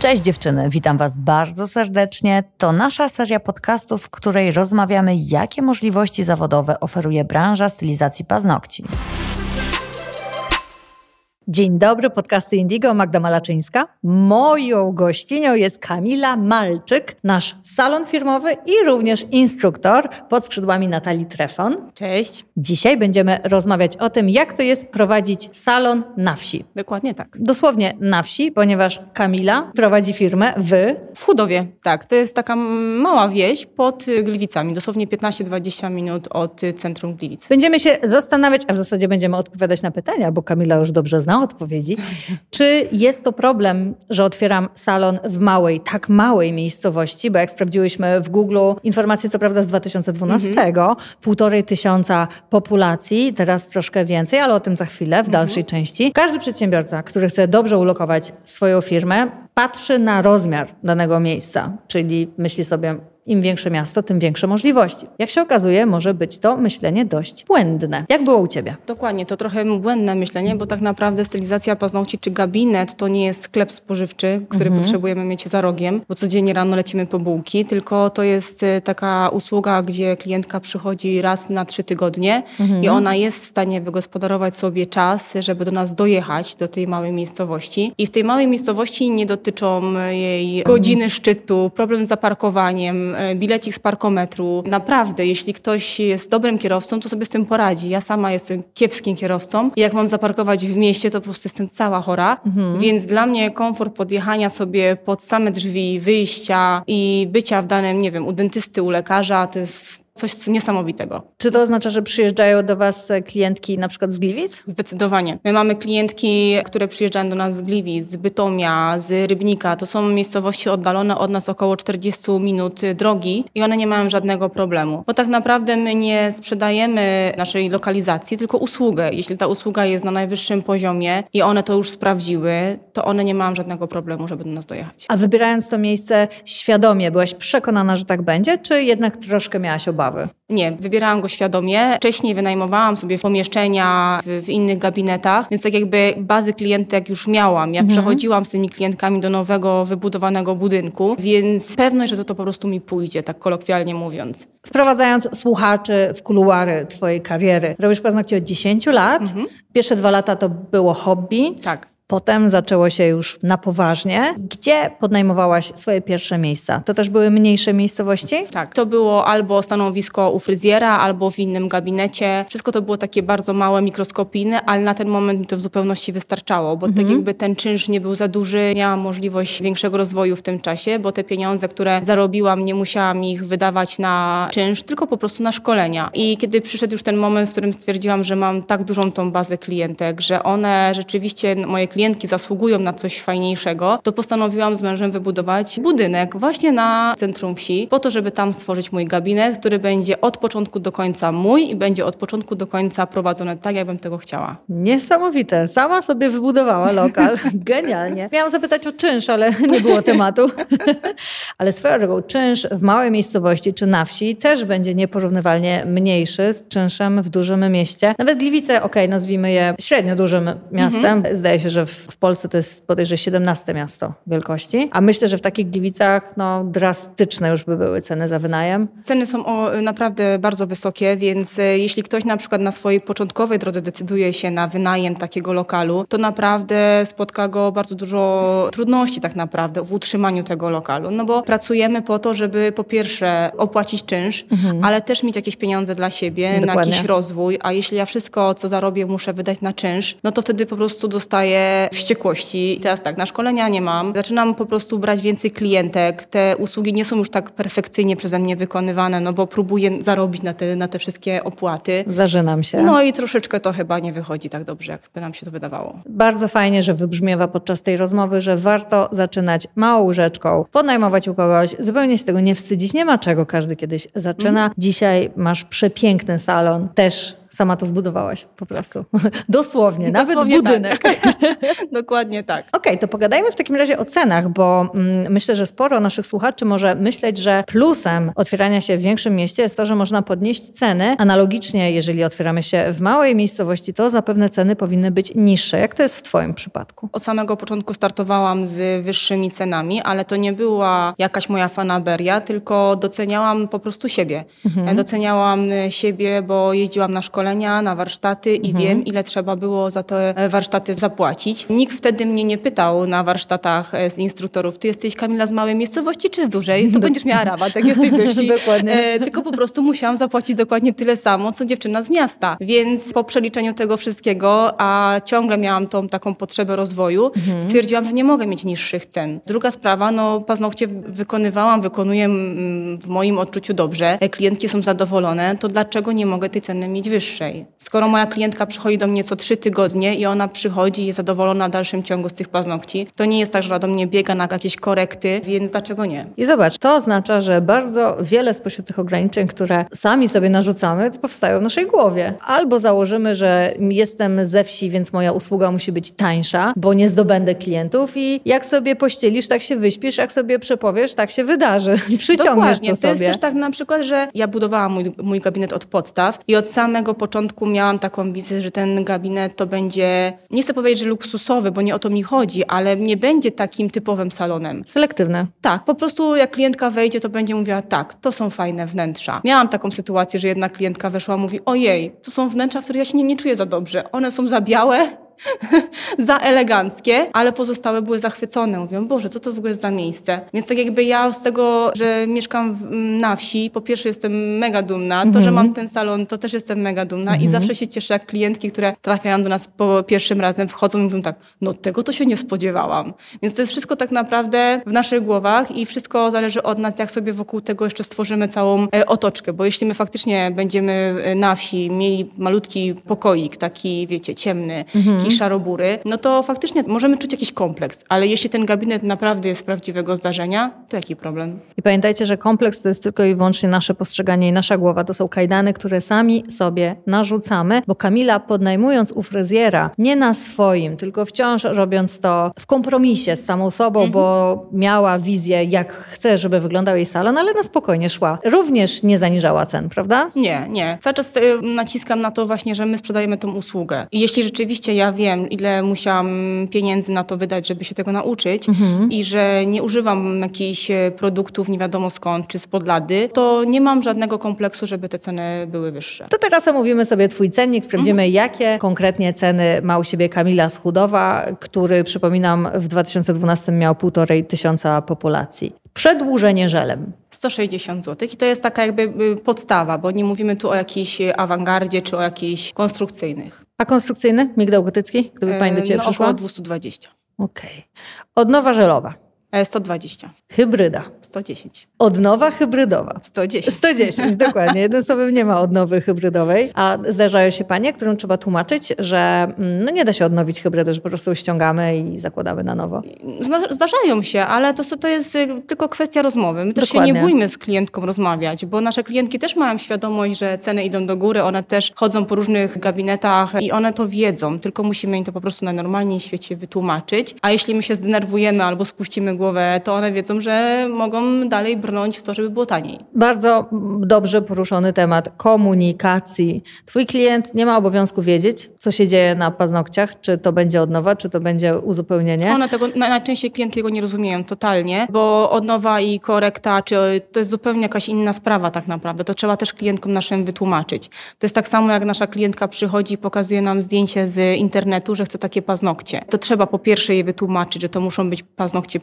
Cześć dziewczyny, witam Was bardzo serdecznie. To nasza seria podcastów, w której rozmawiamy, jakie możliwości zawodowe oferuje branża stylizacji paznokci. Dzień dobry, podcasty Indigo, Magda Malaczyńska. Moją gościnią jest Kamila Malczyk, nasz salon firmowy i również instruktor pod skrzydłami Natalii Trefon. Cześć. Dzisiaj będziemy rozmawiać o tym, jak to jest prowadzić salon na wsi. Dokładnie tak. Dosłownie na wsi, ponieważ Kamila prowadzi firmę w... W Chudowie, tak. To jest taka mała wieś pod Gliwicami, dosłownie 15-20 minut od centrum Gliwic. Będziemy się zastanawiać, a w zasadzie będziemy odpowiadać na pytania, bo Kamila już dobrze zna odpowiedzi. Czy jest to problem, że otwieram salon w małej, tak małej miejscowości, bo jak sprawdziłyśmy w Google informacje co prawda z 2012, mhm. półtorej tysiąca populacji, teraz troszkę więcej, ale o tym za chwilę w mhm. dalszej części. Każdy przedsiębiorca, który chce dobrze ulokować swoją firmę, patrzy na rozmiar danego miejsca, czyli myśli sobie, im większe miasto, tym większe możliwości. Jak się okazuje, może być to myślenie dość błędne. Jak było u Ciebie? Dokładnie, to trochę błędne myślenie, bo tak naprawdę stylizacja paznokci czy gabinet to nie jest sklep spożywczy, który mhm. potrzebujemy mieć za rogiem, bo codziennie rano lecimy po bułki, tylko to jest y, taka usługa, gdzie klientka przychodzi raz na trzy tygodnie mhm. i ona jest w stanie wygospodarować sobie czas, żeby do nas dojechać, do tej małej miejscowości. I w tej małej miejscowości nie dotyczą jej godziny szczytu, problem z zaparkowaniem, bilecik z parkometru. Naprawdę, jeśli ktoś jest dobrym kierowcą, to sobie z tym poradzi. Ja sama jestem kiepskim kierowcą i jak mam zaparkować w mieście, to po prostu jestem cała chora. Mhm. Więc dla mnie komfort podjechania sobie pod same drzwi, wyjścia i bycia w danym, nie wiem, u dentysty, u lekarza, to jest coś niesamowitego. Czy to oznacza, że przyjeżdżają do Was klientki na przykład z Gliwic? Zdecydowanie. My mamy klientki, które przyjeżdżają do nas z Gliwic, z Bytomia, z Rybnika. To są miejscowości oddalone od nas około 40 minut drogi i one nie mają żadnego problemu. Bo tak naprawdę my nie sprzedajemy naszej lokalizacji, tylko usługę. Jeśli ta usługa jest na najwyższym poziomie i one to już sprawdziły, to one nie mają żadnego problemu, żeby do nas dojechać. A wybierając to miejsce świadomie, byłaś przekonana, że tak będzie, czy jednak troszkę miałaś obawy? Nie, wybierałam go świadomie. Wcześniej wynajmowałam sobie pomieszczenia w, w innych gabinetach, więc tak jakby bazy klientek już miałam. Ja mhm. przechodziłam z tymi klientkami do nowego, wybudowanego budynku, więc pewność, że to, to po prostu mi pójdzie, tak kolokwialnie mówiąc. Wprowadzając słuchaczy w kuluary twojej kariery, robisz paznokcie od 10 lat. Mhm. Pierwsze dwa lata to było hobby. Tak. Potem zaczęło się już na poważnie. Gdzie podnajmowałaś swoje pierwsze miejsca? To też były mniejsze miejscowości? Tak, to było albo stanowisko u fryzjera, albo w innym gabinecie. Wszystko to było takie bardzo małe, mikroskopijne, ale na ten moment mi to w zupełności wystarczało, bo tak mhm. tak jakby ten czynsz nie był za duży, miałam możliwość większego rozwoju w tym czasie, bo te pieniądze, które zarobiłam, nie musiałam ich wydawać na czynsz, tylko po prostu na szkolenia. I kiedy przyszedł już ten moment, w którym stwierdziłam, że mam tak dużą tą bazę klientek, że one rzeczywiście, moje klientki klientki zasługują na coś fajniejszego, to postanowiłam z mężem wybudować budynek właśnie na centrum wsi, po to, żeby tam stworzyć mój gabinet, który będzie od początku do końca mój i będzie od początku do końca prowadzony tak, jakbym tego chciała. Niesamowite. Sama sobie wybudowała lokal. Genialnie. Miałam zapytać o czynsz, ale nie było tematu. ale swoją drogą, czynsz w małej miejscowości czy na wsi też będzie nieporównywalnie mniejszy z czynszem w dużym mieście. Nawet Gliwice, okej, okay, nazwijmy je średnio dużym miastem. Mhm. Zdaje się, że w Polsce to jest podejrzewam 17 miasto wielkości, a myślę, że w takich Gliwicach no, drastyczne już by były ceny za wynajem. Ceny są o, naprawdę bardzo wysokie, więc e, jeśli ktoś na przykład na swojej początkowej drodze decyduje się na wynajem takiego lokalu, to naprawdę spotka go bardzo dużo trudności tak naprawdę w utrzymaniu tego lokalu, no bo pracujemy po to, żeby po pierwsze opłacić czynsz, mhm. ale też mieć jakieś pieniądze dla siebie, Dokładnie. na jakiś rozwój, a jeśli ja wszystko, co zarobię, muszę wydać na czynsz, no to wtedy po prostu dostaję wściekłości. I teraz tak, na szkolenia nie mam. Zaczynam po prostu brać więcej klientek. Te usługi nie są już tak perfekcyjnie przeze mnie wykonywane, no bo próbuję zarobić na te, na te wszystkie opłaty. Zażynam się. No i troszeczkę to chyba nie wychodzi tak dobrze, jakby nam się to wydawało. Bardzo fajnie, że wybrzmiewa podczas tej rozmowy, że warto zaczynać małą łóżeczką, podnajmować u kogoś, zupełnie się tego nie wstydzić. Nie ma czego, każdy kiedyś zaczyna. Mhm. Dzisiaj masz przepiękny salon, też sama to zbudowałaś po prostu. Dosłownie, Dosłownie nawet budynek. Tak. Dokładnie tak. Okej, okay, to pogadajmy w takim razie o cenach, bo mm, myślę, że sporo naszych słuchaczy może myśleć, że plusem otwierania się w większym mieście jest to, że można podnieść ceny. Analogicznie, jeżeli otwieramy się w małej miejscowości, to zapewne ceny powinny być niższe. Jak to jest w Twoim przypadku? Od samego początku startowałam z wyższymi cenami, ale to nie była jakaś moja fanaberia, tylko doceniałam po prostu siebie. Mhm. Doceniałam siebie, bo jeździłam na szkolenia, na warsztaty i mhm. wiem, ile trzeba było za te warsztaty zapłacić. Nikt wtedy mnie nie pytał na warsztatach e, z instruktorów, ty jesteś Kamila z małej miejscowości czy z dużej? To będziesz miała rabat, jak jesteś ze wsi. dokładnie. E, tylko po prostu musiałam zapłacić dokładnie tyle samo, co dziewczyna z miasta. Więc po przeliczeniu tego wszystkiego, a ciągle miałam tą taką potrzebę rozwoju, mhm. stwierdziłam, że nie mogę mieć niższych cen. Druga sprawa, no paznokcie wykonywałam, wykonuję mm, w moim odczuciu dobrze. Klientki są zadowolone, to dlaczego nie mogę tej ceny mieć wyższej? Skoro moja klientka przychodzi do mnie co trzy tygodnie i ona przychodzi i jest zadowolona w dalszym ciągu z tych paznokci, to nie jest tak, że ona do mnie biega na jakieś korekty, więc dlaczego nie? I zobacz, to oznacza, że bardzo wiele spośród tych ograniczeń, które sami sobie narzucamy, powstają w naszej głowie. Albo założymy, że jestem ze wsi, więc moja usługa musi być tańsza, bo nie zdobędę klientów i jak sobie pościelisz, tak się wyśpisz, jak sobie przepowiesz, tak się wydarzy. Przyciągniesz Dokładnie. to sobie. To jest też tak na przykład, że ja budowałam mój, mój gabinet od podstaw i od samego początku miałam taką wizję, że ten gabinet to będzie, nie chcę powiedzieć, że luksusowy, bo nie o to mi chodzi, ale nie będzie takim typowym salonem. Selektywne. Tak, po prostu jak klientka wejdzie, to będzie mówiła tak, to są fajne wnętrza. Miałam taką sytuację, że jedna klientka weszła i mówi, ojej, to są wnętrza, w których ja się nie, nie czuję za dobrze. One są za białe, za eleganckie, ale pozostałe były zachwycone. Mówią, Boże, co to w ogóle jest za miejsce? Więc tak jakby ja z tego, że mieszkam w, na wsi, po pierwsze jestem mega dumna. To, że mhm. mam ten salon, to też jestem mega dumna i mhm. zawsze się cieszę, jak klientki, które trafiają do nas po pierwszym razem, wchodzą i mówią tak, no tego to się nie spodziewałam. Więc to jest wszystko tak naprawdę w naszych głowach i wszystko zależy od nas, jak sobie wokół tego jeszcze stworzymy całą e, otoczkę, bo jeśli my faktycznie będziemy e, na wsi mieli malutki pokoik, taki wiecie, ciemny, mhm i szarobury, no to faktycznie możemy czuć jakiś kompleks, ale jeśli ten gabinet naprawdę jest prawdziwego zdarzenia, to jaki problem? I pamiętajcie, że kompleks to jest tylko i wyłącznie nasze postrzeganie i nasza głowa. To są kajdany, które sami sobie narzucamy, bo Kamila podnajmując u fryzjera, nie na swoim, tylko wciąż robiąc to w kompromisie z samą sobą, mhm. bo miała wizję, jak chce, żeby wyglądał jej salon, ale na spokojnie szła. Również nie zaniżała cen, prawda? Nie, nie. Cały czas y, naciskam na to właśnie, że my sprzedajemy tą usługę. I jeśli rzeczywiście ja wiem, ile musiałam pieniędzy na to wydać, żeby się tego nauczyć mhm. i że nie używam jakichś e, produktów nie wiadomo skąd, czy z podlady, to nie mam żadnego kompleksu, żeby te ceny były wyższe. To teraz omówimy sobie Twój cennik, sprawdzimy, mhm. jakie konkretnie ceny ma u siebie Kamila Schudowa, który, przypominam, w 2012 miał półtorej tysiąca populacji. Przedłużenie żelem. 160 zł i to jest taka jakby y, podstawa, bo nie mówimy tu o jakiejś awangardzie czy o jakichś konstrukcyjnych. A konstrukcyjny? Migdał gotycki? Gdyby Pani do Ciebie no, przyszła? około 220. Okej. Okay. Odnowa żelowa. 120. Hybryda. 110. Odnowa hybrydowa. 110. 110, dokładnie. Jednym słowem nie ma odnowy hybrydowej. A zdarzają się panie, którym trzeba tłumaczyć, że mm, no nie da się odnowić hybrydy, że po prostu ściągamy i zakładamy na nowo. Zdarzają się, ale to, to jest y, tylko kwestia rozmowy. My też dokładnie. się nie bójmy z klientką rozmawiać, bo nasze klientki też mają świadomość, że ceny idą do góry, one też chodzą po różnych gabinetach i one to wiedzą, tylko musimy im to po prostu na normalnie świecie wytłumaczyć. A jeśli my się zdenerwujemy albo spuścimy głowę, to one wiedzą, że mogą dalej brnąć w to, żeby było taniej. Bardzo dobrze poruszony temat komunikacji. Twój klient nie ma obowiązku wiedzieć, co się dzieje na paznokciach, czy to będzie odnowa, czy to będzie uzupełnienie. One tego, najczęściej klientki tego nie rozumieją totalnie, bo odnowa i korekta, czy to jest zupełnie jakaś inna sprawa tak naprawdę. To trzeba też klientkom naszym wytłumaczyć. To jest tak samo, jak nasza klientka przychodzi i pokazuje nam zdjęcie z internetu, że chce takie paznokcie. To trzeba po pierwsze jej wytłumaczyć, że to muszą być paznokcie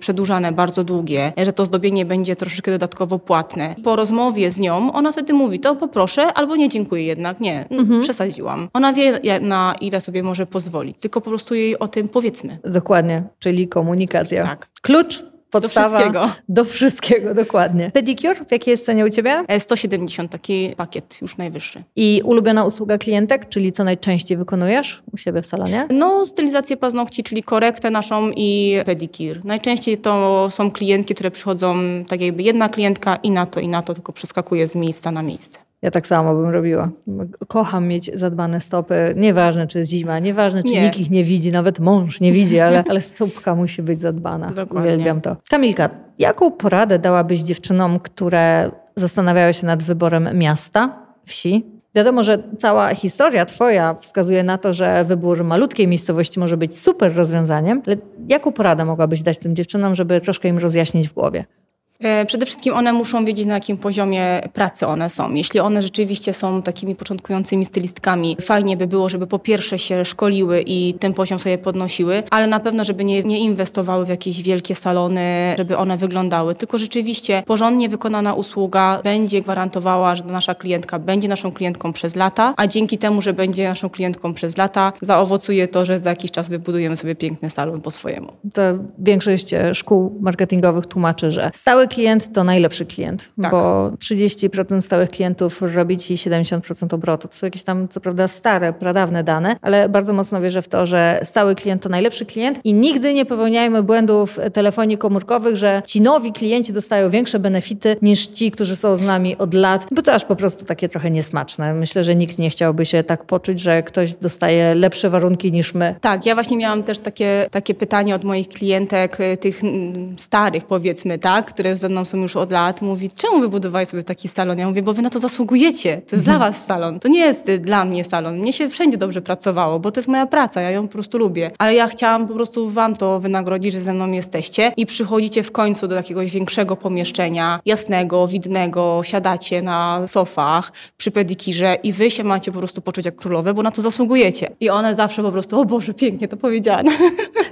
bardzo długie, że to zdobienie będzie troszeczkę dodatkowo płatne. Po rozmowie z nią ona wtedy mówi, to poproszę albo nie dziękuję jednak, nie, mhm. przesadziłam. Ona wie na ile sobie może pozwolić, tylko po prostu jej o tym powiedzmy. Dokładnie, czyli komunikacja. Tak. Klucz podstawa. Do wszystkiego. Do wszystkiego, dokładnie. Pedicure, w jakiej jest cenie u Ciebie? 170, e, taki pakiet już najwyższy. I ulubiona usługa klientek, czyli co najczęściej wykonujesz u siebie w salonie? No, stylizację paznokci, czyli korektę naszą i pedicure. Najczęściej to są klientki, które przychodzą tak jakby jedna klientka i na to, i na to, tylko przeskakuje z miejsca na miejsce. Ja tak samo bym robiła. Kocham mieć zadbane stopy. Nieważne, czy jest zima, nieważne, czy Nie. nikt ich nie widzi, nawet mąż nie widzi, ale, ale stópka musi być zadbana. Dokładnie. Uwielbiam to. Kamilka, jaką poradę dałabyś dziewczynom, które zastanawiały się nad wyborem miasta, wsi? Wiadomo, że cała historia Twoja wskazuje na to, że wybór malutkiej miejscowości może być super rozwiązaniem, ale jaką poradę mogłabyś dać tym dziewczynom, żeby troszkę im rozjaśnić w głowie? E, Przede wszystkim one muszą wiedzieć, na jakim poziomie pracy one są. Jeśli one rzeczywiście są takimi początkującymi stylistkami, fajnie by było, żeby po pierwsze się szkoliły i ten poziom sobie podnosiły, ale na pewno, żeby nie, nie inwestowały w jakieś wielkie salony, żeby one wyglądały. Tylko rzeczywiście porządnie wykonana usługa będzie gwarantowała, że nasza klientka będzie naszą klientką przez lata, a dzięki temu, że będzie naszą klientką przez lata, zaowocuje to, że za jakiś czas wybudujemy sobie piękny salon po swojemu. To większość e, szkół marketingowych tłumaczy, że stały klient to najlepszy klient, Tak. bo 30% stałych klientów robi ci 70% obrotu. To są jakieś tam, co prawda, stare, pradawne dane, ale bardzo mocno wierzę w to, że stały klient to najlepszy klient i nigdy nie popełniajmy błędów telefonii komórkowych, że ci nowi klienci dostają większe benefity niż ci, którzy są z nami od lat, bo to aż po prostu takie trochę niesmaczne. Myślę, że nikt nie chciałby się tak poczuć, że ktoś dostaje lepsze warunki niż my. Tak, ja właśnie miałam też takie, takie pytanie od moich klientek, y, tych mm, starych powiedzmy, tak, które ze mną są już od lat. Mówi, czemu wybudowałeś sobie taki salon? Ja mówię, bo wy na to zasługujecie. To jest dla was salon. To nie jest y, dla mnie salon. Mnie się wszędzie dobrze pracowało, bo to jest moja praca, ja ją po prostu lubię. Ale ja chciałam po prostu wam to wynagrodzić, że ze mną jesteście i przychodzicie w końcu do jakiegoś większego pomieszczenia, jasnego, widnego, siadacie na sofach przy pedikirze i wy się macie po prostu poczuć jak królowe, bo na to zasługujecie. I one zawsze po prostu, o Boże, pięknie to powiedziane.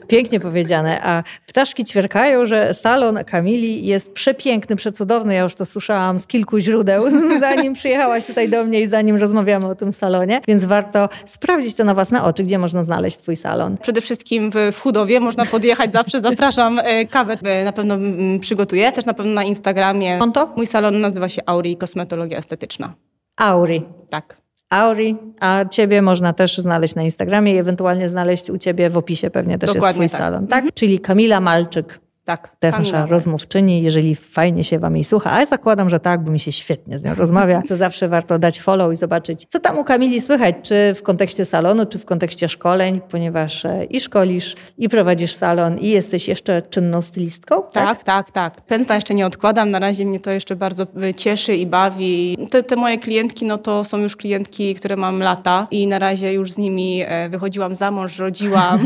Pięknie powiedziane. A ptaszki ćwierkają, że salon Kamili jest przepiękny, przecudowny. Ja już to słyszałam z kilku źródeł, zanim przyjechałaś tutaj do mnie i zanim rozmawiamy o tym salonie. Więc warto sprawdzić to na własne oczy, gdzie można znaleźć twój salon. Przede wszystkim w, Chudowie można podjechać zawsze, zapraszam, e, kawę na pewno mm, przygotuję, też na pewno na Instagramie. Konto? Mój salon nazywa się Auri Kosmetologia Estetyczna. Auri. Tak. Auri, a ciebie można też znaleźć na Instagramie i ewentualnie znaleźć u ciebie w opisie pewnie też Dokładnie jest twój tak. salon, tak? Czyli Kamila Malczyk. Tak. To jest nasza rozmówczyni, jeżeli fajnie się wam jej słucha, ale zakładam, że tak, bo mi się świetnie z nią rozmawia, to zawsze warto dać follow i zobaczyć, co tam u Kamili słychać, czy w kontekście salonu, czy w kontekście szkoleń, ponieważ e, i szkolisz, i prowadzisz salon, i jesteś jeszcze czynną stylistką, Tak, tak, tak. Pędzla jeszcze nie odkładam. Na razie mnie to jeszcze bardzo y, cieszy i bawi. Te, te moje klientki, no to są już klientki, które mam lata i na razie już z nimi e, wychodziłam za mąż, rodziłam,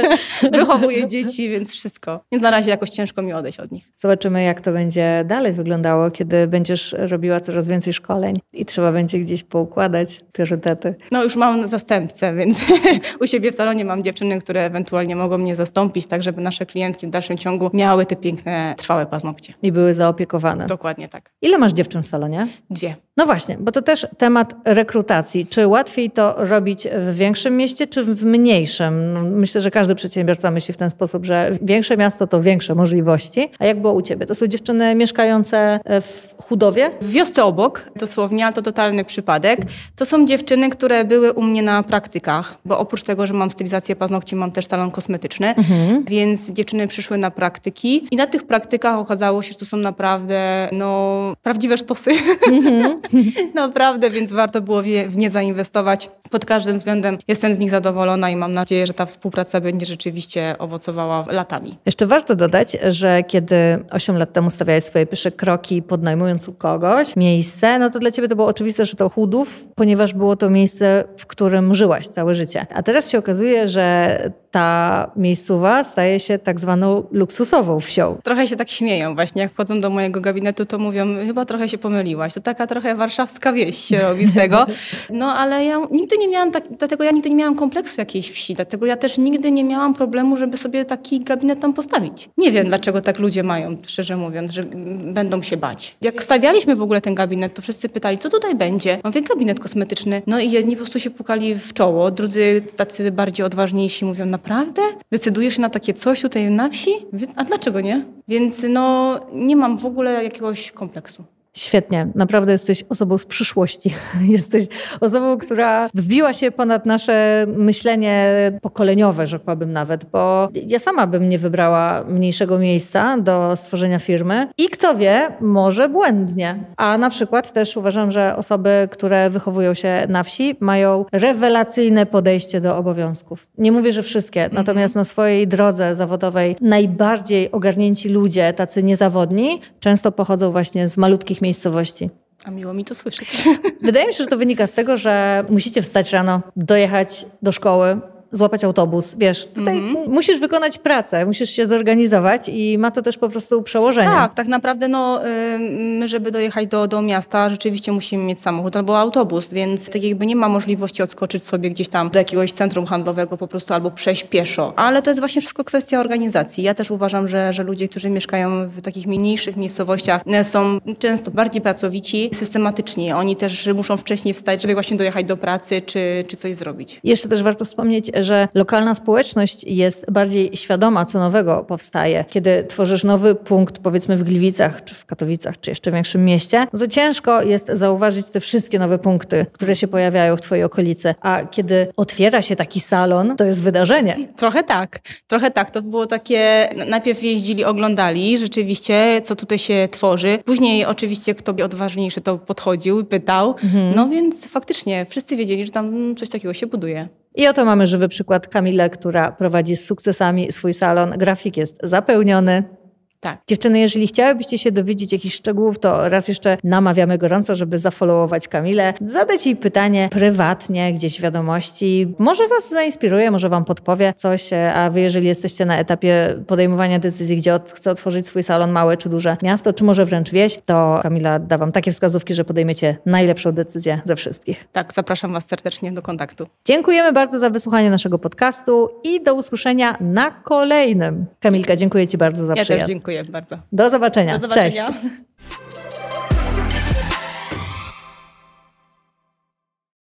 wychowuję dzieci, więc wszystko. Więc na razie jakoś ciężko mi odejść od nich. Zobaczymy, jak to będzie dalej wyglądało, kiedy będziesz robiła coraz więcej szkoleń i trzeba będzie gdzieś poukładać priorytety. No już mam zastępcę, więc u siebie w salonie mam dziewczyny, które ewentualnie mogą mnie zastąpić, tak żeby nasze klientki w dalszym ciągu miały te piękne, trwałe paznokcie. I były zaopiekowane. Dokładnie tak. Ile masz dziewczyn w salonie? Dwie. No właśnie, bo to też temat rekrutacji. Czy łatwiej to robić w większym mieście, czy w mniejszym? No, Myślę, że każdy przedsiębiorca myśli w ten sposób, że większe miasto to większe możliwości. A jak było u ciebie? To są dziewczyny mieszkające w Chudowie? W wiosce obok, dosłownie, ale to totalny przypadek, to są dziewczyny, które były u mnie na praktykach, bo oprócz tego, że mam stylizację paznokci, mam też salon kosmetyczny, więc dziewczyny przyszły na praktyki i na tych praktykach okazało się, że to są naprawdę, no, prawdziwe sztosy. naprawdę, więc warto było w nie zainwestować. Pod każdym względem jestem z nich zadowolona i mam nadzieję, że ta współpraca będzie rzeczywiście owocowała latami. Jeszcze warto dodać, że kiedy 8 lat temu stawiałeś swoje pierwsze kroki, podnajmując u kogoś miejsce, no to dla ciebie to było oczywiste, że to Chudów, ponieważ było to miejsce, w którym żyłaś całe życie. A teraz się okazuje, że ta miejscowa staje się tak zwaną luksusową wsią. Trochę się tak śmieją właśnie, jak wchodzą do mojego gabinetu, to mówią, chyba trochę się pomyliłaś. To taka trochę warszawska wieś się robi z tego. No ale ja nigdy nie miałam, tak, dlatego ja nigdy nie miałam kompleksu jakiejś wsi, dlatego ja też nigdy nie miałam problemu, żeby sobie taki gabinet tam postawić. Nie wiem, dlaczego tak ludzie mają, szczerze mówiąc, że będą się bać. Jak stawialiśmy w ogóle ten gabinet, to wszyscy pytali, co tutaj będzie? Mówię, gabinet kosmetyczny. No i jedni po prostu się pukali w czoło, drudzy tacy bardziej odważniejsi mówią, naprawdę? Decydujesz się na takie coś tutaj na wsi? A dlaczego nie? Więc no, nie mam w ogóle jakiegoś kompleksu. Świetnie. Naprawdę jesteś osobą z przyszłości. Jesteś osobą, która wzbiła się ponad nasze myślenie pokoleniowe, rzekłabym nawet, bo ja sama bym nie wybrała mniejszego miejsca do stworzenia firmy i kto wie, może błędnie. A na przykład też uważam, że osoby, które wychowują się na wsi, mają rewelacyjne podejście do obowiązków. Nie mówię, że wszystkie, mhm. natomiast na swojej drodze zawodowej najbardziej ogarnięci ludzie, tacy niezawodni, często pochodzą właśnie z malutkich miejscowości. A miło mi to słyszeć. Wydaje mi się, że to wynika z tego, że musicie wstać rano, dojechać do szkoły, złapać autobus. Wiesz, tutaj mm -hmm. musisz wykonać pracę, musisz się zorganizować i ma to też po prostu przełożenie. Tak, tak naprawdę no, my, żeby dojechać do, do miasta, rzeczywiście musimy mieć samochód albo autobus, więc tak jakby nie ma możliwości odskoczyć sobie gdzieś tam do jakiegoś centrum handlowego po prostu albo przejść pieszo. Ale to jest właśnie wszystko kwestia organizacji. Ja też uważam, że, że ludzie, którzy mieszkają w takich mniejszych miejscowościach e, są często bardziej pracowici, systematyczni. Oni też muszą wcześniej wstać, żeby właśnie dojechać do pracy czy, czy coś zrobić. Jeszcze też warto wspomnieć, że lokalna społeczność jest bardziej świadoma, co nowego powstaje. Kiedy tworzysz nowy punkt, powiedzmy w Gliwicach, czy w Katowicach, czy jeszcze w większym mieście, za ciężko jest zauważyć te wszystkie nowe punkty, które się pojawiają w twojej okolicy. A kiedy otwiera się taki salon, to jest wydarzenie. Trochę tak. Trochę tak. To było takie, najpierw jeździli, oglądali rzeczywiście, co tutaj się tworzy. Później oczywiście kto odważniejszy to podchodził i pytał. Mhm. No więc faktycznie wszyscy wiedzieli, że tam coś takiego się buduje. I oto mamy żywy przykład Kamilę, która prowadzi z sukcesami swój salon. Grafik jest zapełniony, tak. Dziewczyny, jeżeli chciałybyście się dowiedzieć jakichś szczegółów, to raz jeszcze namawiamy gorąco, żeby zafollowować Kamilę, zadać jej pytanie prywatnie, gdzieś w wiadomości. Może was zainspiruje, może wam podpowie coś, a wy jeżeli jesteście na etapie podejmowania decyzji, gdzie od, chce otworzyć swój salon, małe czy duże miasto, czy może wręcz wieś, to Kamila da wam takie wskazówki, że podejmiecie najlepszą decyzję ze wszystkich. Tak, zapraszam was serdecznie do kontaktu. Dziękujemy bardzo za wysłuchanie naszego podcastu i do usłyszenia na kolejnym. Kamilka, dziękuję ci bardzo za ja przyjazd. Dziękuję bardzo. Do zobaczenia. Do zobaczenia. Cześć.